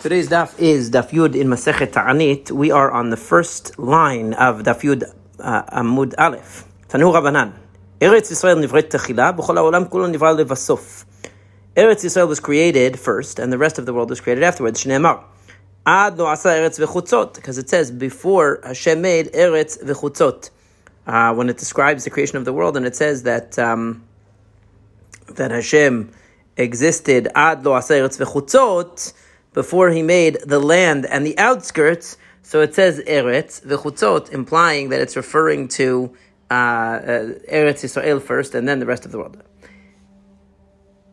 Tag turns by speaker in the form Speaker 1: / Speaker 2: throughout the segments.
Speaker 1: Today's daf is daf yud in Masechet Ta'anit. We are on the first line of daf yud uh, Amud Aleph. Tanu Rabbanan. Eretz Yisrael nivret techila, b'chol ha'olam kulo nivra levasof. Eretz Yisrael was created first, and the rest of the world was created afterwards. Shneemar. Ad lo asa eretz v'chutzot, because it says before Hashem made eretz v'chutzot. Uh, when it describes the creation of the world, and it says that um, that Hashem existed ad lo asa eretz v'chutzot, before he made the land and the outskirts. So it says Eretz, the chutzot, implying that it's referring to uh, uh, Eretz Israel first and then the rest of the world.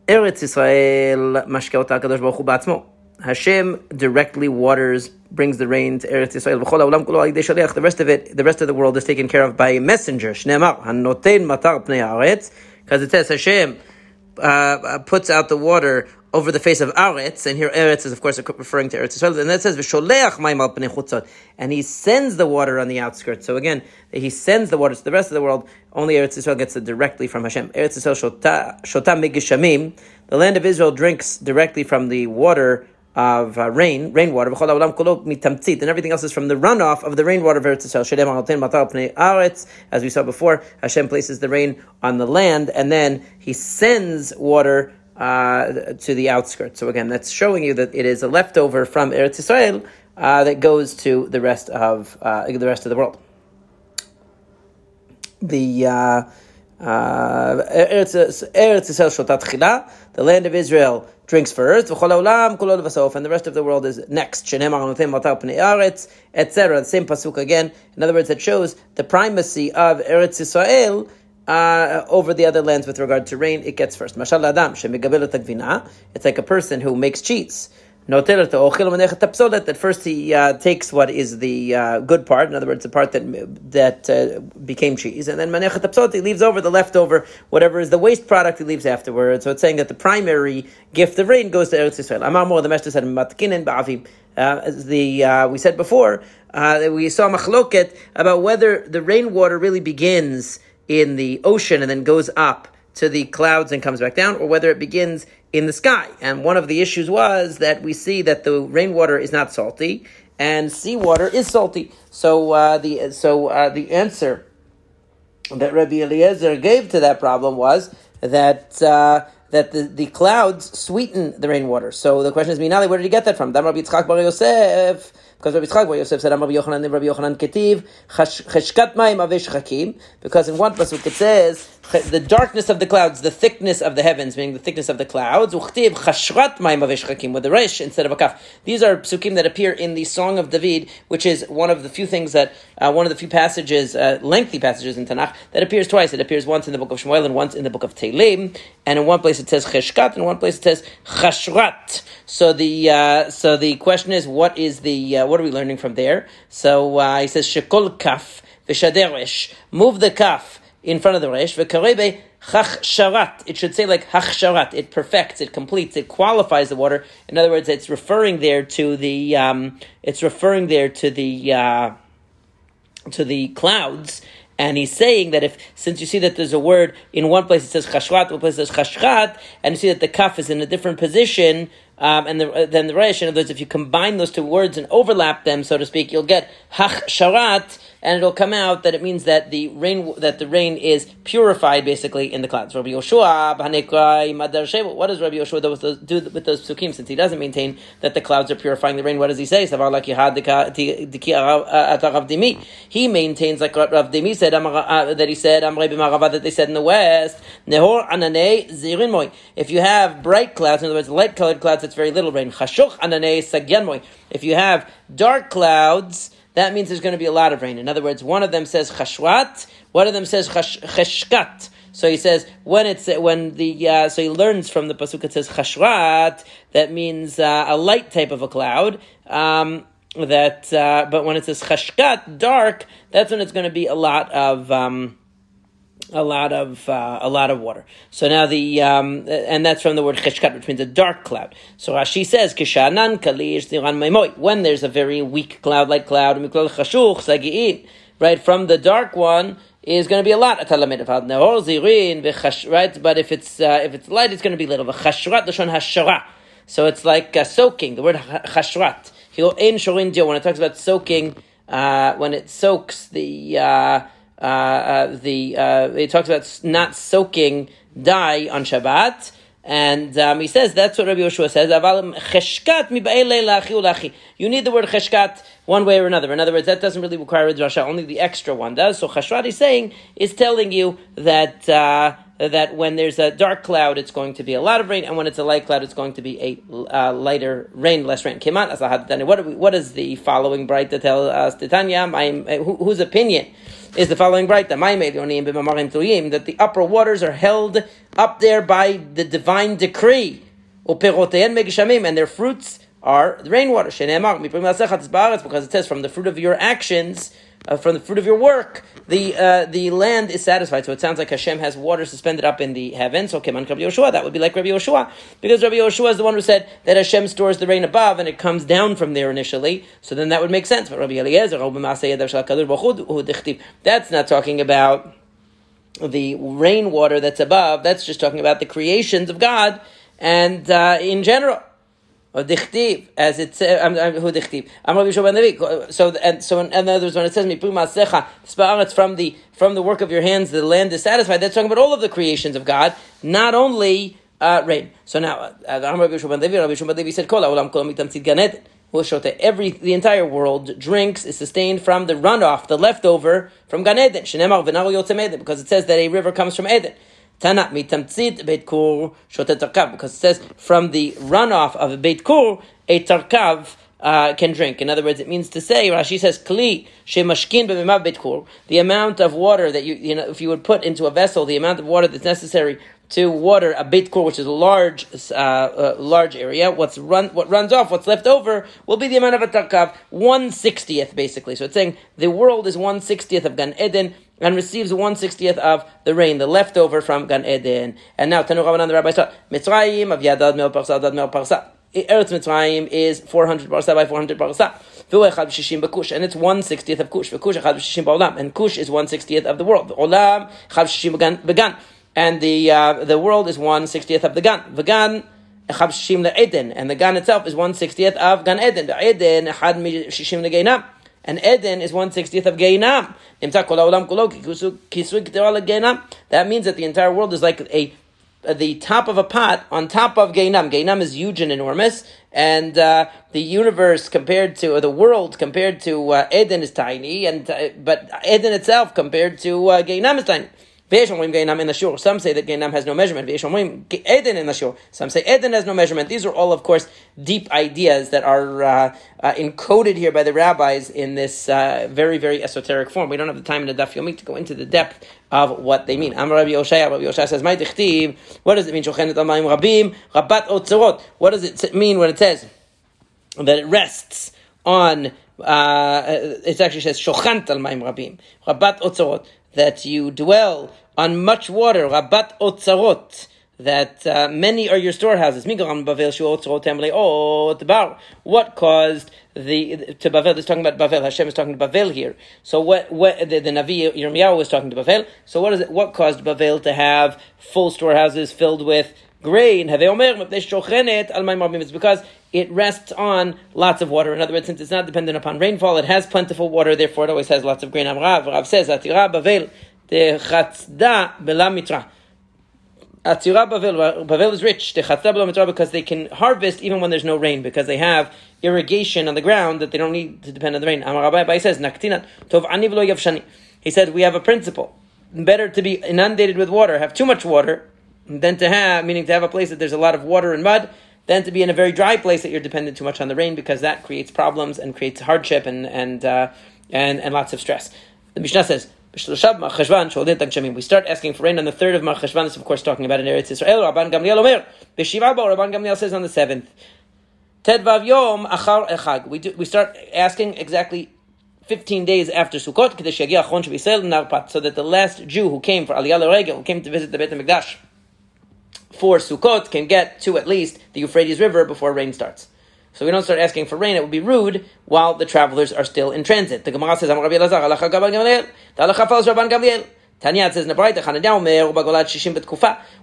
Speaker 1: Eretz Israel mashkeot HaKadosh Baruch Hu. Hashem directly waters, brings the rain to Eretz Israel. The rest of it, the rest of the world is taken care of by a messenger. Because it says Hashem uh, puts out the water over the face of Aretz, and here Eretz is of course referring to Eretz Yisrael, and that says V'sholeach chutzot, and he sends the water on the outskirts. So again, he sends the water to the rest of the world. Only Eretz Israel gets it directly from Hashem. Eretz Yisrael shota migishamim. The land of Israel drinks directly from the water of uh, rain, rainwater, and everything else is from the runoff of the rainwater of Eretz Yisrael. As we saw before, Hashem places the rain on the land, and then He sends water uh, to the outskirts. So again, that's showing you that it is a leftover from Eretz Israel uh, that goes to the rest of uh, the rest of the world. The uh, uh, Eretz Israel shotat chila, the land of Israel drinks first, and the rest of the world is next. Etc. The same pasuk again. In other words, it shows the primacy of Eretz Israel uh, over the other lands with regard to rain, it gets first. It's like a person who makes cheese. That first he uh, takes what is the uh, good part, in other words, the part that that uh, became cheese, and then manechet he leaves over the leftover, whatever is the waste product he leaves afterwards. So it's saying that the primary gift of rain goes to Eretz Yisrael. Amar more the Meshta said matkinin ba'avim. Uh, as the uh, we said before, uh, we saw machloket about whether the rainwater really begins in the ocean and then goes up to the clouds and comes back down, or whether it begins in the sky. And one of the issues was that we see that the rainwater is not salty and seawater is salty. So uh, the so uh, the answer that Rabbi Eliezer gave to that problem was that. Uh, that the, the clouds sweeten the rainwater. So the question is, Minali, where did he get that from? Rabbi Yitzchak Bar Yosef because Rabbi Yitzchak Yosef said, Rabbi Yochanan, Rabbi Yochanan Ketiv, Cheshkat Mayim Avesh Chakim, because in one pasuk it says, the darkness of the clouds, the thickness of the heavens, meaning the thickness of the clouds, Uchtiv Chashrat Mayim Avesh Chakim, with the resh instead of a kaf. These are psukim that appear in the Song of David, which is one of the few things that, uh, one of the few passages, uh, lengthy passages in Tanakh, that appears twice. It appears once in the book of Shmuel and once in the book of Tehillim, and in one place it says Cheshkat, and in one place it says Chashrat. So the, uh, so the question is, what is the, uh, what are we learning from there? So uh, he says shekol kaf v'shaderesh. Move the kaf in front of the resh v'karebe chachsharat. It should say like hachsharat. It perfects, it completes, it qualifies the water. In other words, it's referring there to the. Um, it's referring there to the. Uh, to the clouds and he's saying that if, since you see that there's a word in one place it says chashrat, one place it says chashrat, and you see that the kaf is in a different position, um, and the, uh, then the resh. In other words, if you combine those two words and overlap them, so to speak, you'll get hach sharat, and it'll come out that it means that the rain that the rain is purified basically in the clouds. Rabbi Yoshua, what does Rabbi Yoshua do with those psukim since he doesn't maintain that the clouds are purifying the rain? What does he say? He maintains like Rav Dimi said uh, that he said that they said in the west. If you have bright clouds, in other words, light colored clouds, it's very little rain. If you have dark clouds that means there's going to be a lot of rain. In other words, one of them says chashwat, one of them says cheshkat. So he says when it's when the uh, so he learns from the pasuk it says chashwat that means uh, a light type of a cloud. Um, that uh, but when it says chashkat dark, that's when it's going to be a lot of. Um, a lot of uh, a lot of water. So now the um, and that's from the word cheshkat, which means a dark cloud. So Rashi says kishanan kalish when there's a very weak cloud like cloud right from the dark one is going to be a lot right but if it's uh, if it's light it's going to be little So it's like uh, soaking. The word chashrat. When it talks about soaking, uh, when it soaks the uh, uh, uh the it talks about not soaking dye on Shabbat. And um, he says that's what Rabbi Yoshua says. You need the word cheshkat one way or another. In other words, that doesn't really require a drasha. Only the extra one does. So chashrat is saying is telling you that. Uh, that when there's a dark cloud, it's going to be a lot of rain, and when it's a light cloud, it's going to be a uh, lighter rain, less rain. What, what is the following braita to tell us? Titania, whose opinion is the following braita? That the upper waters are held up there by the divine decree, and their fruits are the rainwater. Because it says from the fruit of your actions uh, from the fruit of your work, the uh, the land is satisfied. So it sounds like Hashem has water suspended up in the heavens. So Keman Rabbi Yoshua, that would be like Rabbi Yoshua, because Rabbi Yoshua is the one who said that Hashem stores the rain above and it comes down from there initially. So then that would make sense. But Rabbi Eliezer, that's not talking about the rainwater that's above. That's just talking about the creations of God and uh, in general So, and so in, other words, when it says from the from the work of your hands, the land is satisfied. That's talking about all of the creations of God, not only uh, rain. So now, uh, Rabbi Levi said, "Kol haolam kol mitamtzit ganed." We'll show that every the entire world drinks is sustained from the runoff, the leftover from Gan Eden. Because it says that a river comes from Eden. Tana mitamtzit beit kur shotet tarkav because it says from the runoff of a beit kur a tarkav uh, can drink. In other words, it means to say Rashi says kli shemashkin kur the amount of water that you you know if you would put into a vessel the amount of water that's necessary to water a beit which is a large, uh, uh, large area. What's run, what runs off, what's left over, will be the amount of a tarkav, one sixtieth basically. So it's saying the world is one sixtieth of Gan Eden and receives one sixtieth of the rain, the leftover from Gan Eden. And now Tanu Rabbanan, the rabbi said, Mitzrayim of Yadad Mel Parsa, Adad Mel Parsa. Eretz Mitzrayim is 400 parsa by 400 parsa. And it's one sixtieth of Kush. And Kush is one sixtieth of the world. Olam began. And the uh, the world is one sixtieth of the Gan. The Gan and the Gan itself is one sixtieth of Gan Eden. Eden and Eden is one sixtieth of Geinam. That means that the entire world is like a the top of a pot on top of Geinam. Geinam is huge and enormous, and uh, the universe compared to or the world compared to uh, Eden is tiny, and uh, but Eden itself compared to uh, is tiny. Some say that Gainam has no measurement. Eden in the. Some say Eden has no measurement. These are all, of course, deep ideas that are uh, uh, encoded here by the rabbis in this uh, very, very esoteric form. We don't have the time in the Daf Yomi to go into the depth of what they mean. Amar Rabbi Yoshaya, Rabbi Yoshaya says, dichtiv." What does it mean? Shochenet amayim rabim, rabat otzerot. What does it mean when it says that it rests on uh, it actually says shochant al maim rabim, rabat otzarot, that you dwell on much water, rabat otzarot, that uh, many are your storehouses. What caused the to Bavel? Is talking about Bavel. Hashem is talking to Bavel here. So what? What the, the Navi Yirmiyahu was talking to Bavel. So what is it? What caused Bavel to have full storehouses filled with grain. It's because it rests on lots of water. In other words, since it's not dependent upon rainfall, it has plentiful water, therefore it always has lots of grain. Rav, Rav says, Atira Bavel, de chatzda belamitra. Atira Bavel, Bavel is rich, belamitra, because they can harvest even when there's no rain, because they have irrigation on the ground that they don't need to depend on the rain. Amar Rabbi says, Naktinat, tov ani yavshani. He said, we have a principle. Better to be inundated with water, have too much water, than to have, meaning to have a place that there's a lot of water and mud, than to be in a very dry place that you're dependent too much on the rain because that creates problems and creates hardship and and uh, and, and lots of stress. The Mishnah says. We start asking for rain on the third of Mar Cheshvan. This, of course, talking about in Eretz Israel. Rabban Gamliel Omer. Rabban Gamliel says on the seventh. Tedvav Yom Achar Echag. We do, we start asking exactly 15 days after Sukkot, so that the last Jew who came for Aliyah L'Regel, who came to visit the Beit HaMikdash, for Sukkot can get to at least the Euphrates River before rain starts. So we don't start asking for rain, it would be rude while the travelers are still in transit. The Gemara says, Rabbi Elazar, halacha Rabban Gamliel. The halacha follows Rabban Gamliel. Tanya says,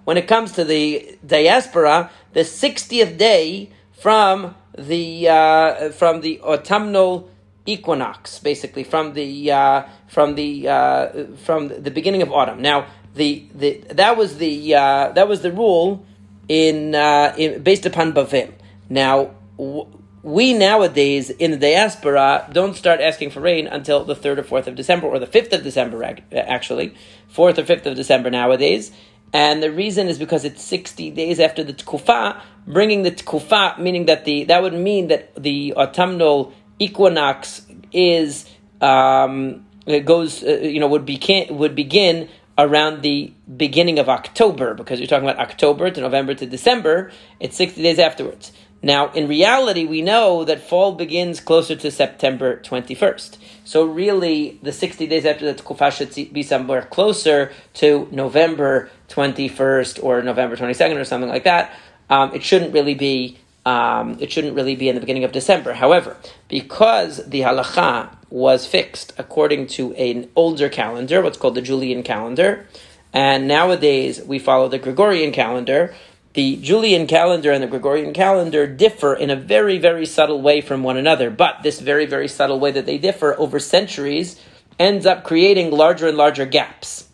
Speaker 1: When it comes to the diaspora, the 60th day from the uh, from the autumnal equinox, basically from the uh, from the uh, from the beginning of autumn. Now, the, the that was the uh, that was the rule in, uh, in based upon Bavel. Now. W- we nowadays in the diaspora don't start asking for rain until the 3rd or 4th of December, or the 5th of December, actually. 4th or 5th of December nowadays. And the reason is because it's 60 days after the Tkufa, bringing the Tkufa, meaning that the that would mean that the autumnal equinox is, um, it goes, uh, you know, would, begin, would begin around the beginning of October, because you're talking about October to November to December, it's 60 days afterwards. Now, in reality, we know that fall begins closer to September 21st. So, really, the 60 days after the Tkufa should be somewhere closer to November 21st or November 22nd or something like that. Um, it shouldn't really be. Um, it shouldn't really be in the beginning of December. However, because the halacha was fixed according to an older calendar, what's called the Julian calendar, and nowadays we follow the Gregorian calendar, the Julian calendar and the Gregorian calendar differ in a very, very subtle way from one another. But this very, very subtle way that they differ over centuries ends up creating larger and larger gaps.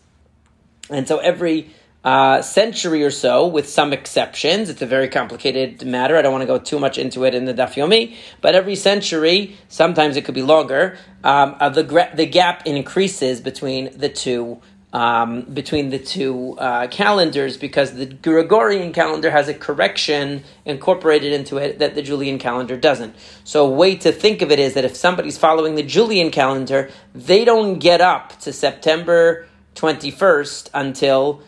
Speaker 1: And so every uh, century or so, with some exceptions, it's a very complicated matter. I don't want to go too much into it in the Daf Yomi, but every century, sometimes it could be longer, um, uh, the, the gap increases between the two um, between the two uh, calendars because the Gregorian calendar has a correction incorporated into it that the Julian calendar doesn't. So, a way to think of it is that if somebody's following the Julian calendar, they don't get up to September 21st until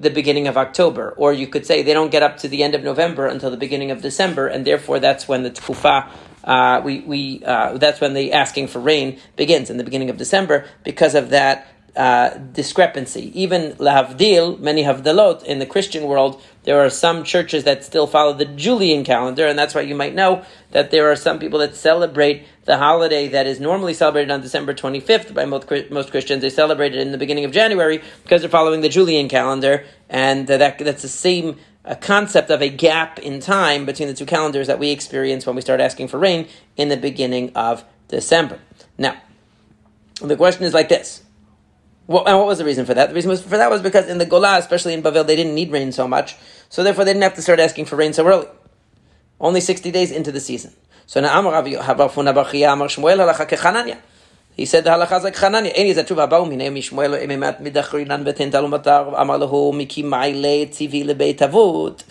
Speaker 1: the beginning of October. Or you could say they don't get up to the end of November until the beginning of December, and therefore that's when the Tkufa. Uh, we, we uh, that's when the asking for rain begins in the beginning of December because of that uh, discrepancy. Even lahavdil, many havdalot in the Christian world, there are some churches that still follow the Julian calendar, and that's why you might know that there are some people that celebrate the holiday that is normally celebrated on December 25th by most, most Christians. They celebrate it in the beginning of January because they're following the Julian calendar, and that that's the same a concept of a gap in time between the two calendars that we experience when we start asking for rain in the beginning of December. Now, the question is like this well, and what was the reason for that? The reason was for that was because in the Gola, especially in Bavel, they didn't need rain so much, so therefore they didn't have to start asking for rain so early. Only 60 days into the season. So He said the halacha is like Chananya. Any is a truva ba'u minei mishmuel emimat midachrinan betin talumatar amar lehu miki ma'ile tzivi lebeit avut.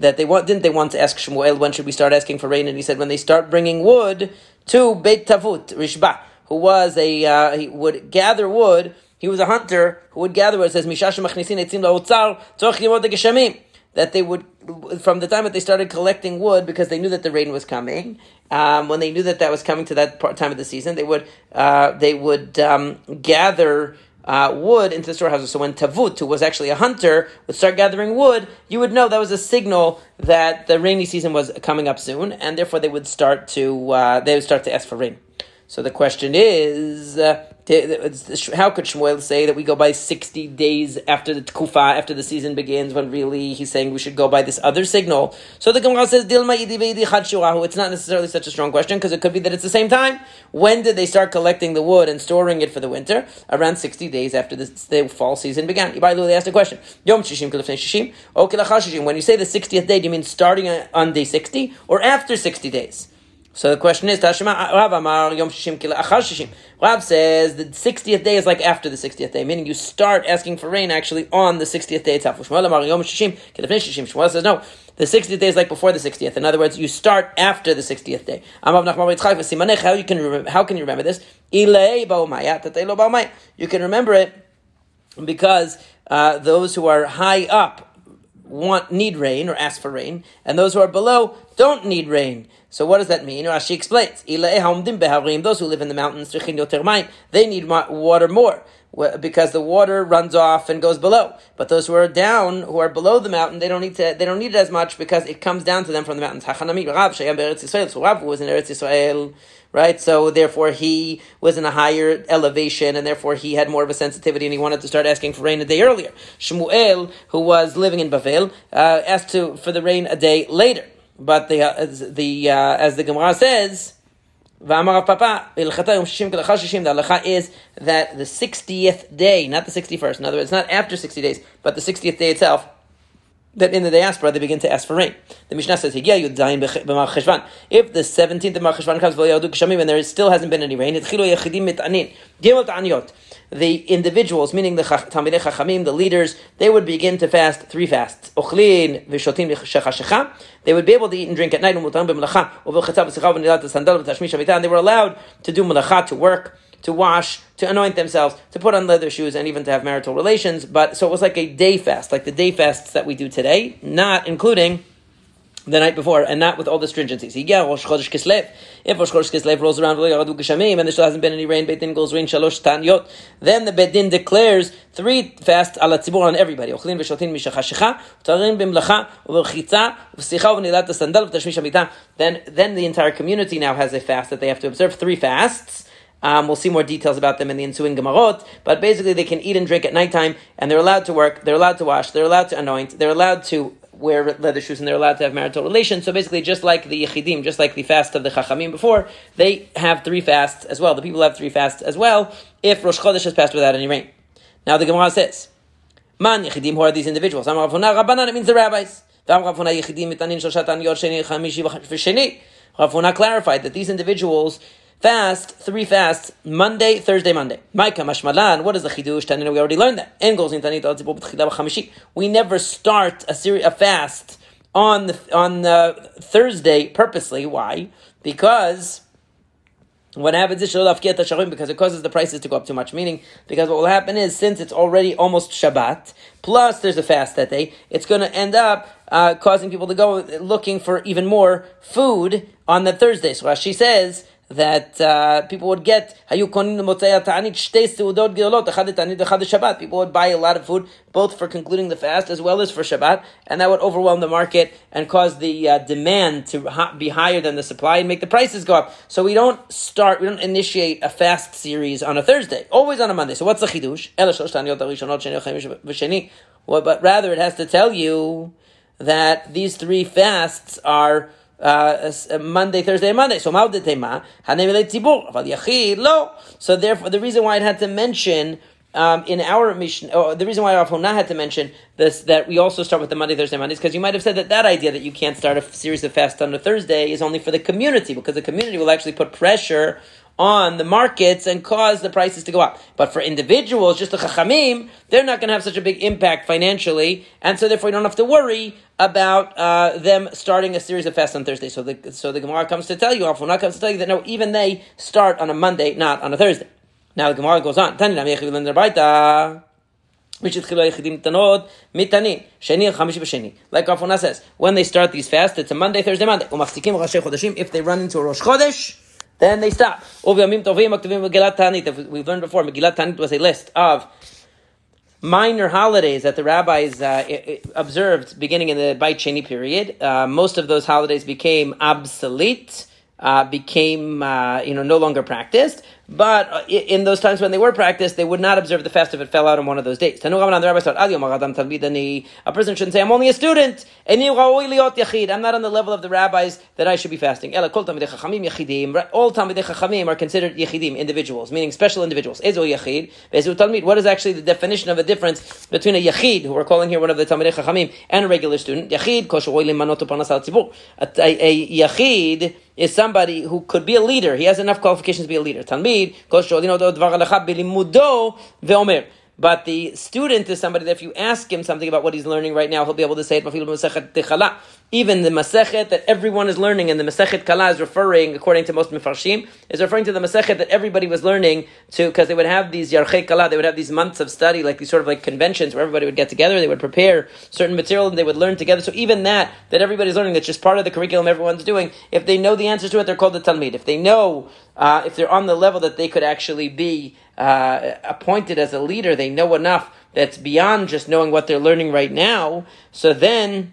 Speaker 1: That they want, didn't they want to ask Shmuel when should we start asking for rain? And he said when they start bringing wood to Beit Tavut, Rishba, who was a, uh, he would gather wood he was a hunter who would gather. wood. It says Mishash Machnisin Etzim Laotzar Toch Yimod Geshamim that they would, from the time that they started collecting wood, because they knew that the rain was coming. Um, when they knew that that was coming to that part, time of the season, they would uh, they would um, gather. Uh, wood into the storehouses. So when Tavut, who was actually a hunter, would start gathering wood, you would know that was a signal that the rainy season was coming up soon, and therefore they would start to uh, they would start to ask for rain. So the question is, uh, how could Shmuel say that we go by 60 days after the Tkufa, after the season begins, when really he's saying we should go by this other signal? So the Gemara says, Dilma It's not necessarily such a strong question, because it could be that it's the same time. When did they start collecting the wood and storing it for the winter? Around 60 days after the, the fall season began. By the way, They asked a question. When you say the 60th day, do you mean starting on day 60 or after 60 days? So the question is, Tashima Rav says the 60th day is like after the 60th day, meaning you start asking for rain actually on the 60th day itself. Shmuel says no. The 60th day is like before the 60th. In other words, you start after the 60th day. How you can how can you remember this? You can remember it because uh, those who are high up want need rain or ask for rain, and those who are below don't need rain. So what does that mean? Rashi explains: Those who live in the mountains, they need water more because the water runs off and goes below. But those who are down, who are below the mountain, they don't need to. They don't need it as much because it comes down to them from the mountains. So Rav was in Eretz Yisrael, right? So therefore he was in a higher elevation, and therefore he had more of a sensitivity, and he wanted to start asking for rain a day earlier. Shmuel, who was living in Bavel, uh, asked to for the rain a day later but the uh, the uh, as the Gemara says. The halacha is that the 60th day, not the 61st, in other words, not after 60 days, but the 60th day itself, that in the diaspora they begin to ask for rain. The Mishnah says, If the 17th of Mar Cheshvan comes, and there still hasn't been any rain, the individuals, meaning the Talmidei Chachamim, the leaders, they would begin to fast three fasts. They would be able to eat and drink at night, and they were allowed to do malacha, to work to wash, to anoint themselves, to put on leather shoes, and even to have marital relations. But so it was like a day fast, like the day fasts that we do today, not including the night before, and not with all the stringencies. Yeah, Rosh Chodesh Kislev. If Rosh Chodesh Kislev rolls around and there still hasn't been any rain, Beit goes rain shalosh tanyot. Then the Beit Din declares three fasts ala tzibur on everybody. Ochlin v'shotin mishachashecha, utarim b'mlacha, u'v'rchitza, v'sicha u'v'nilat v'tashmish. Then, then the entire community now has a fast that they have to observe three fasts. Um, we'll see more details about them in the ensuing Gemarot, but basically they can eat and drink at nighttime, and they're allowed to work, they're allowed to wash, they're allowed to anoint, they're allowed to wear leather shoes, and they're allowed to have marital relations. So basically, just like the Yechidim, just like the fast of the Chachamim before, they have three fasts as well. The people have three fasts as well if Rosh Chodesh has passed without any rain. Now the Gemara says, Man Yechidim, who are these individuals? Amar Rabbanan, it means the rabbis. Rav clarified that these individuals fast three fasts Monday, Thursday, Monday. Maika Mashmalan, what is the chidush? We already learned that. We never start a series a fast on the, on the Thursday purposely. Why? Because what happens is because it causes the prices to go up too much. Meaning, because what will happen is since it's already almost Shabbat, plus there's a fast that day, it's going to end up uh, causing people to go looking for even more food on the Thursday. So she says that uh, people would get people would buy a lot of food both for concluding the fast as well as for Shabbat and that would overwhelm the market and cause the uh, demand to be higher than the supply and make the prices go up. So we don't start we don't initiate a fast series on a Thursday always on a Monday. So what's the chidush? But rather it has to tell you that these three fasts are uh, Monday, Thursday, and Monday. So Maudetema, Tzibur, Aval Yachid, lo. So therefore, the reason why it had to mention um, in our mission, oh, the reason why Rav Huna had to mention this that we also start with the Monday, Thursday, Mondays, because you might have said that that idea that you can't start a series of fasts on a Thursday is only for the community, because the community will actually put pressure on the markets and cause the prices to go up. But for individuals, just the chachamim, they're not going to have such a big impact financially, and so therefore you don't have to worry about uh, them starting a series of fasts on Thursday. So the so the Gemara comes to tell you, Rav Huna comes to tell you that no, even they start on a Monday, not on a Thursday. Now the Gemara goes on. Like Rav Huna says, when they start these fasts, it's a Monday, Thursday, Monday. If they run into a Rosh Chodesh, then they stop. We've learned before, Megillat Ta'anit was a list of minor holidays that the rabbis uh, observed beginning in the Beit Sheni period. Uh, most of those holidays became obsolete, uh, became uh, you know no longer practiced. But uh, in those times when they were practiced, they would not observe the fast if it fell out on one of those days. A person shouldn't say, I'm only a student. I'm not on the level of the rabbis that I should be fasting. All Talmidei Chachamim are considered Yechidim, individuals, meaning special individuals. What is actually the definition of a difference between a Yechid, who we're calling here one of the Talmidei Chachamim, and a regular student? Yechid, a, a Yechid is somebody who could be a leader. He has enough qualifications to be a leader. Talmid, תלמיד, כל שעודין אותו דבר הלכה בלימודו, ואומר, but the student is somebody that if you ask him something about what he's learning right now, he'll be able to say it. Even the Masechet that everyone is learning, and the Masechet Kala is referring, according to most Mefarshim, is referring to the Masechet that everybody was learning to, because they would have these Yarchei Kala, they would have these months of study, like these sort of like conventions where everybody would get together, they would prepare certain material and they would learn together. So even that, that everybody's learning, that's just part of the curriculum everyone's doing, if they know the answers to it, they're called the Talmid. If they know, uh, if they're on the level that they could actually be uh, appointed as a leader, they know enough that's beyond just knowing what they're learning right now, so then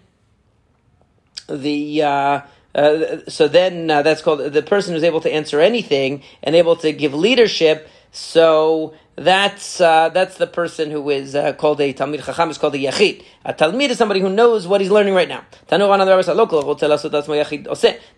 Speaker 1: the uh, uh, so then uh, that's called the person who's able to answer anything and able to give leadership. So that's uh, that's the person who is uh, called a Talmid Chacham, is called a Yachid. A Talmid is somebody who knows what he's learning right now.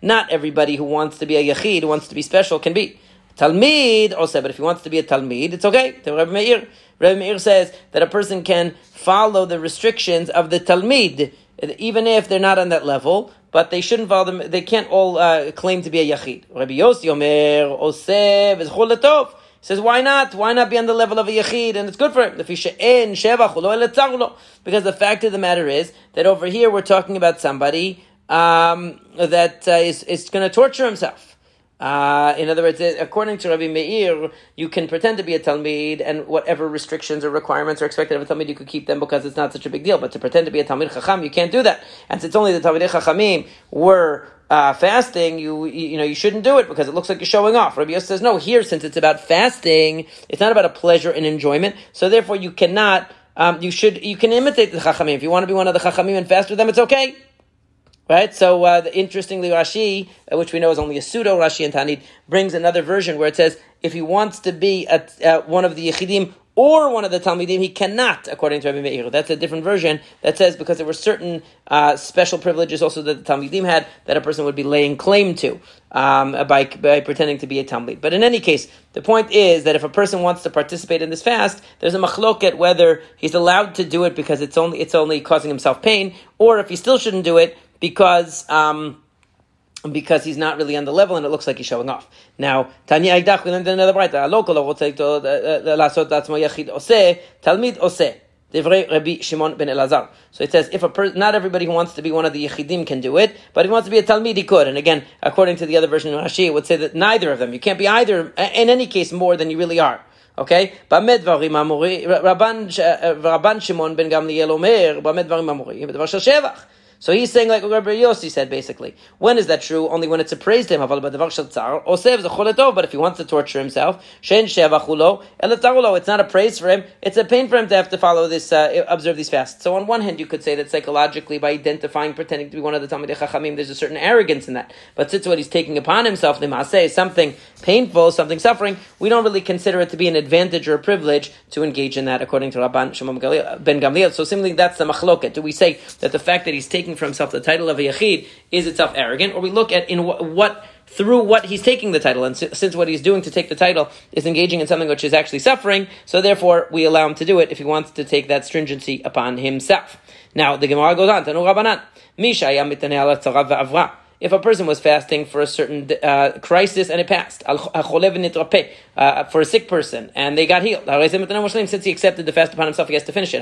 Speaker 1: Not everybody who wants to be a Yachid, wants to be special, can be. Talmid also, but if he wants to be a Talmid, it's okay. Rabbi Meir, Rabbi Meir says that a person can follow the restrictions of the Talmid, even if they're not on that level, but they shouldn't follow them. They can't all uh, claim to be a Yachid. Rabbi Yossi Omer, Oseh, says, why not? Why not be on the level of a yachid? And it's good for him. Because the fact of the matter is that over here we're talking about somebody um, that uh, is, is going to torture himself. Uh, in other words, according to Rabbi Meir, you can pretend to be a Talmud, and whatever restrictions or requirements are expected of a Talmud, you could keep them because it's not such a big deal. But to pretend to be a Talmud Chacham, you can't do that. And since only the Talmud Chachamim were uh, fasting, you, you know you shouldn't do it because it looks like you're showing off. Rabbi Yosef says no. Here, since it's about fasting, it's not about a pleasure and enjoyment. So therefore, you cannot. Um, you should. You can imitate the Chachamim. If you want to be one of the Chachamim and fast with them, it's okay. Right? So, uh, the, interestingly, Rashi, uh, which we know is only a pseudo Rashi and Ta'anit, brings another version where it says if he wants to be uh, one of the Yechidim or one of the Talmidim, he cannot, according to Rabbi Meir. That's a different version that says because there were certain uh, special privileges also that the Talmidim had that a person would be laying claim to um, by, by pretending to be a Talmid. But in any case, the point is that if a person wants to participate in this fast, there's a machloket whether he's allowed to do it because it's only, it's only causing himself pain, or if he still shouldn't do it because um, because he's not really on the level and it looks like he's showing off. Now, Tanya Aydach, we learned another braita. Local לעשות לעצמו יחיד עושה, תלמיד עושה. Divrei Rabbi Shimon ben Elazar. So it says, if a person, not everybody who wants to be one of the Yechidim can do it, but if he wants to be a Talmid, he could. And again, according to the other version of Rashi, it would say that neither of them. You can't be either, uh, in any case, more than you really are. אוקיי? במה דברים אמורים? רבן, רבן שמעון בן גמליאל אומר, במה דברים אמורים? בדבר של שבח. So he's saying like Rabbi Yossi said basically. When is that true? Only when it's a praise to him. But if he wants to torture himself, it's not a praise for him. It's a pain for him to have to follow this, uh, observe these fasts. So on one hand, you could say that psychologically, by identifying, pretending to be one of the Talmidei Chachamim, there's a certain arrogance in that. But since what he's taking upon himself, the Maaseh, something painful, something suffering, we don't really consider it to be an advantage or a privilege to engage in that, according to Rabban Shimon ben Gamliel. So simply, that's the machloket. Do we say that the fact that he's taking taking for himself the title of a yachid is itself arrogant, or we look at in what, what through what he's taking the title, and since what he's doing to take the title is engaging in something which is actually suffering, so therefore we allow him to do it if he wants to take that stringency upon himself. Now the Gemara goes on, if a person was fasting for a certain uh, crisis and it passed, uh, for a sick person and they got healed, since he accepted the fast upon himself, he has to finish it.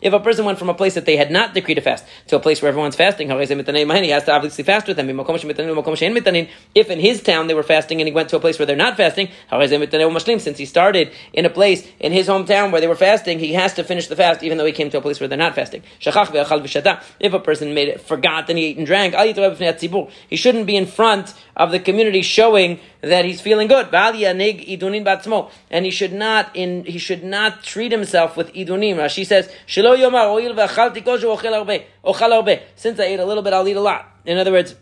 Speaker 1: If a person went from a place that they had not decreed a fast to a place where everyone's fasting, he has to obviously fast with them. If in his town they were fasting and he went to a place where they're not fasting, since he started in a place in his hometown where they were fasting, he has to finish the fast even though he came to a place where they're not fasting. If a person made it, forgot and he ate and drank. He shouldn't be in front of the community showing that he's feeling good. And he should not in he should not treat himself with idunim. She says, Since I ate a little bit, I'll eat a lot. In other words,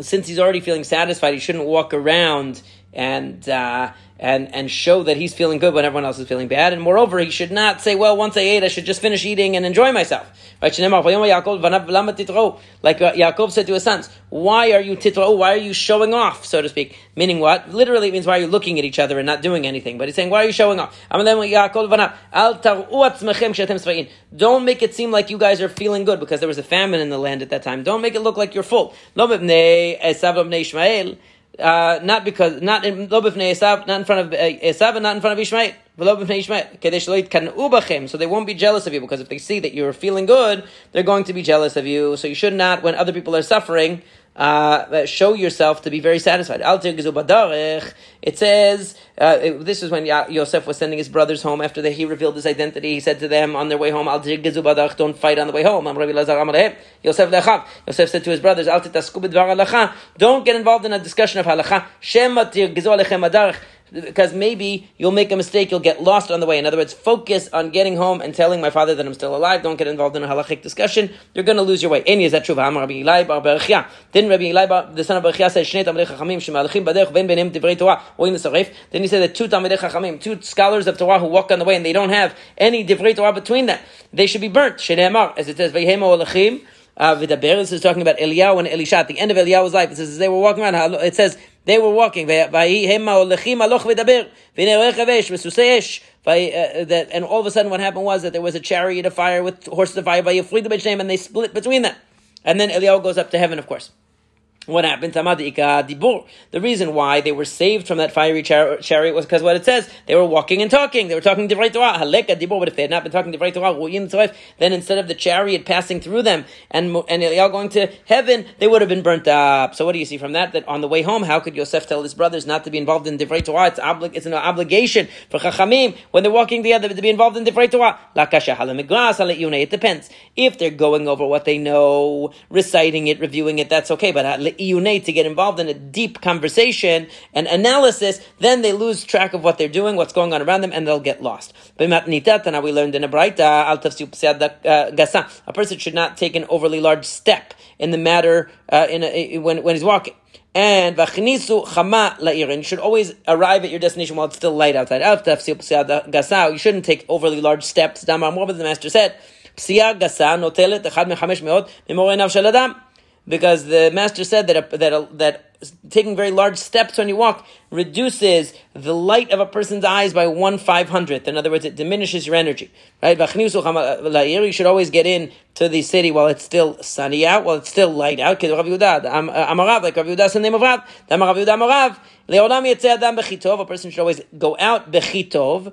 Speaker 1: since he's already feeling satisfied, he shouldn't walk around and uh, and and show that he's feeling good when everyone else is feeling bad. And moreover, he should not say, "Well, once I ate, I should just finish eating and enjoy myself." Like uh, Yaakov said to his sons, "Why are you titro? Why are you showing off, so to speak?" Meaning what? Literally, it means why are you looking at each other and not doing anything? But he's saying, "Why are you showing off?" Don't make it seem like you guys are feeling good because there was a famine in the land at that time. Don't make it look like you're full uh, not because not in not in front of uh, Esav, and not in front of Ishmael. So they won't be jealous of you because if they see that you're feeling good, they're going to be jealous of you. So you should not, when other people are suffering, uh, show yourself to be very satisfied. It says, uh, this is when Yosef was sending his brothers home after the, he revealed his identity. He said to them on their way home, don't fight on the way home. Yosef Yosef said to his brothers, don't get involved in a discussion of halacha. Because maybe you'll make a mistake, you'll get lost on the way. In other words, focus on getting home and telling my father that I'm still alive. Don't get involved in a halachic discussion. You're going to lose your way. Any is that true? Didn't Rabbi Eli, the son of Berechia, say Shnei Talmidei Chachamim shemalachim badech ven benim divrei Torah the Sarif? Then he said that two Talmidei Chachamim, two scholars of Torah who walk on the way and they don't have any divrei Torah between them, they should be burnt. As it says, Vehemo Olachim. Uh. This is talking about Eliyahu and Elisha at the end of Eliyahu's life. It says they were walking around. It says they were walking. And all of a sudden, what happened was that there was a chariot of fire with horses of fire and they split between them. And then Eliyahu goes up to heaven, of course. What happened? The reason why they were saved from that fiery char- chariot was because what it says, they were walking and talking. They were talking Divrei. Haleka dibur. But if they had not been talking Divrei then instead of the chariot passing through them and and Eliyahu going to heaven, they would have been burnt up. So what do you see from that? That on the way home, how could Yosef tell his brothers not to be involved in Divrei Torah? It's, obli- it's an obligation for Chachamim when they're walking together to be involved in Divrei Torah. It depends. If they're going over what they know, reciting it, reviewing it, that's okay. But iyunay, to get involved in a deep conversation and analysis, then they lose track of what they're doing, what's going on around them, and they'll get lost. We learned in a braita, uh, a person should not take an overly large step in the matter uh, in a, when, when he's walking and vachnisu chama la'irin. You should always arrive at your destination while it's still light outside. You shouldn't take overly large steps. Damar, what the master said? Psia gasa notelet echad mechamesh meot memorei nav adam because the master said that a, that a, that taking very large steps when you walk reduces the light of a person's eyes by one five hundredth. In other words, it diminishes your energy. Right? Uh, you should always get in to the city while it's still sunny out, while it's still light out. Amarav, um, uh, like Rav the name of Rav. A person should always go out bechitov.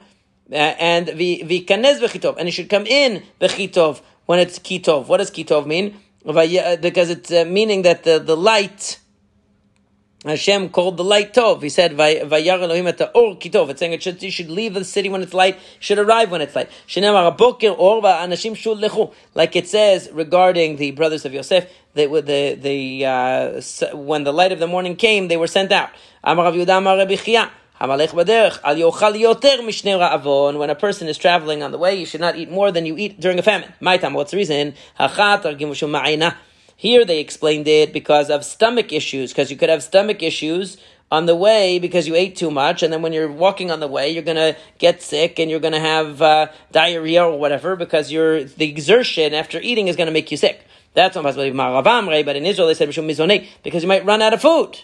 Speaker 1: Uh, and the v'kanez bechitov, and he should come in bechitov when it's kitov. What does kitov mean? Because it's uh, meaning that the, the light, Hashem called the light Tov. He said, Vayar Elohim et or kitov. It's saying it should, you should leave the city when it's light, should arrive when it's light. Like it says regarding the brothers of Yosef, they, the, the, uh, when the light of the morning came, they were sent out. When a person is traveling on the way, you should not eat more than you eat during a famine. Time, what's the reason? Here they explained it because of stomach issues, because you could have stomach issues on the way because you ate too much, and then when you're walking on the way, you're gonna get sick and you're gonna have uh, diarrhea or whatever because the exertion after eating is gonna make you sick. That's not possible. But in Israel, they said because you might run out of food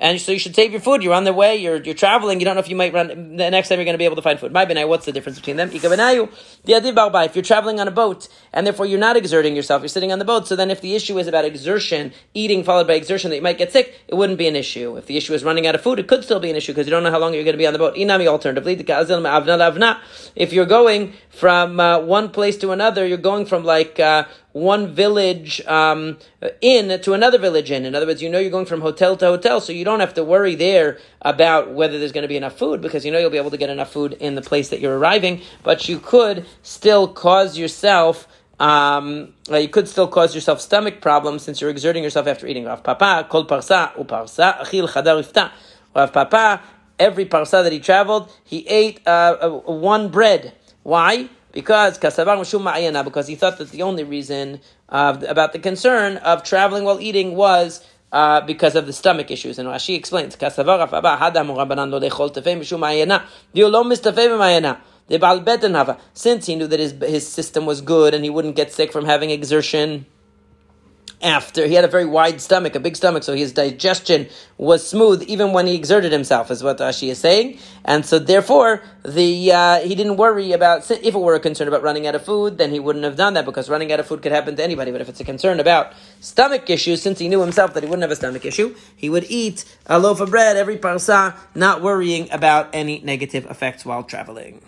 Speaker 1: and so you should save your food. You're on the way, you're, you're traveling, you don't know if you might run, the next time you're going to be able to find food. My benai, what's the difference between them? If you're traveling on a boat, and therefore you're not exerting yourself, you're sitting on the boat, so then if the issue is about exertion, eating followed by exertion that you might get sick, it wouldn't be an issue. If the issue is running out of food, it could still be an issue because you don't know how long you're going to be on the boat. Inami alternatively, if you're going from uh, one place to another, you're going from like, uh, one village um, to another village inn. In other words, you know you're going from hotel to hotel, so you don't have to worry there about whether there's going to be enough food because you know you'll be able to get enough food in the place that you're arriving. But you could still cause yourself. Um, you could still cause yourself stomach problems since you're exerting yourself after eating. Rav Papa, kol parsa uparsa, achil chadar ifta. Rav Papa, every parsa that he traveled, he ate uh, uh, one bread. Why? Because because he thought that the only reason uh, about the concern of traveling while eating was uh, because of the stomach issues. And Rashi explains, since he knew that his, his system was good and he wouldn't get sick from having exertion, after he had a very wide stomach, a big stomach, so his digestion was smooth even when he exerted himself, is what Rashi is saying. And so therefore, the uh, he didn't worry about if it were a concern about running out of food, then he wouldn't have done that because running out of food could happen to anybody. But if it's a concern about stomach issues, since he knew himself that he wouldn't have a stomach issue, he would eat a loaf of bread every parsa, not worrying about any negative effects while traveling.